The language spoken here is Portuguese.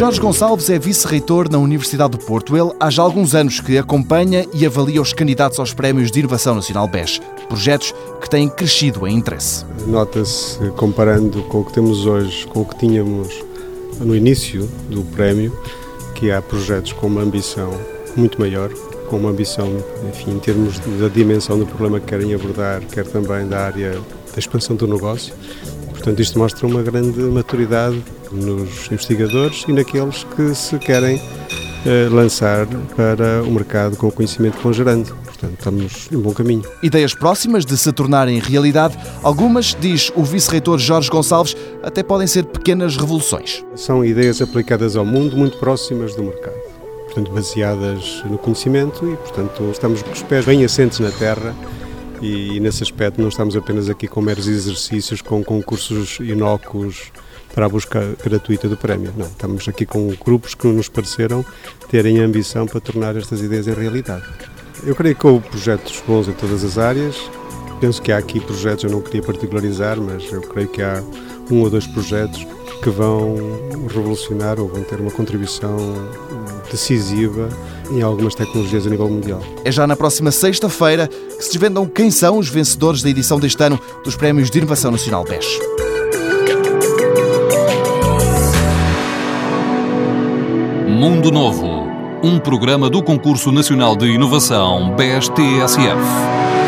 Jorge Gonçalves é vice-reitor na Universidade do Porto. Ele há já alguns anos que acompanha e avalia os candidatos aos Prémios de Inovação Nacional BES, projetos que têm crescido em interesse. Nota-se, comparando com o que temos hoje, com o que tínhamos no início do prémio, que há projetos com uma ambição muito maior, com uma ambição, enfim, em termos da dimensão do problema que querem abordar, quer também da área da expansão do negócio. Portanto, isto mostra uma grande maturidade nos investigadores e naqueles que se querem eh, lançar para o mercado com o conhecimento gerando. Portanto, estamos em bom caminho. Ideias próximas de se tornarem realidade, algumas, diz o vice-reitor Jorge Gonçalves, até podem ser pequenas revoluções. São ideias aplicadas ao mundo muito próximas do mercado. Portanto, baseadas no conhecimento e, portanto, estamos com os pés bem assentes na terra e, e nesse aspecto não estamos apenas aqui com meros exercícios, com concursos inócuos para a busca gratuita do prémio. Não, estamos aqui com grupos que nos pareceram terem ambição para tornar estas ideias em realidade. Eu creio que houve projetos bons em todas as áreas. Penso que há aqui projetos, eu não queria particularizar, mas eu creio que há um ou dois projetos que vão revolucionar ou vão ter uma contribuição decisiva em algumas tecnologias a nível mundial. É já na próxima sexta-feira que se desvendam quem são os vencedores da edição deste ano dos Prémios de Inovação Nacional BES. Mundo Novo, um programa do Concurso Nacional de Inovação BES-TSF.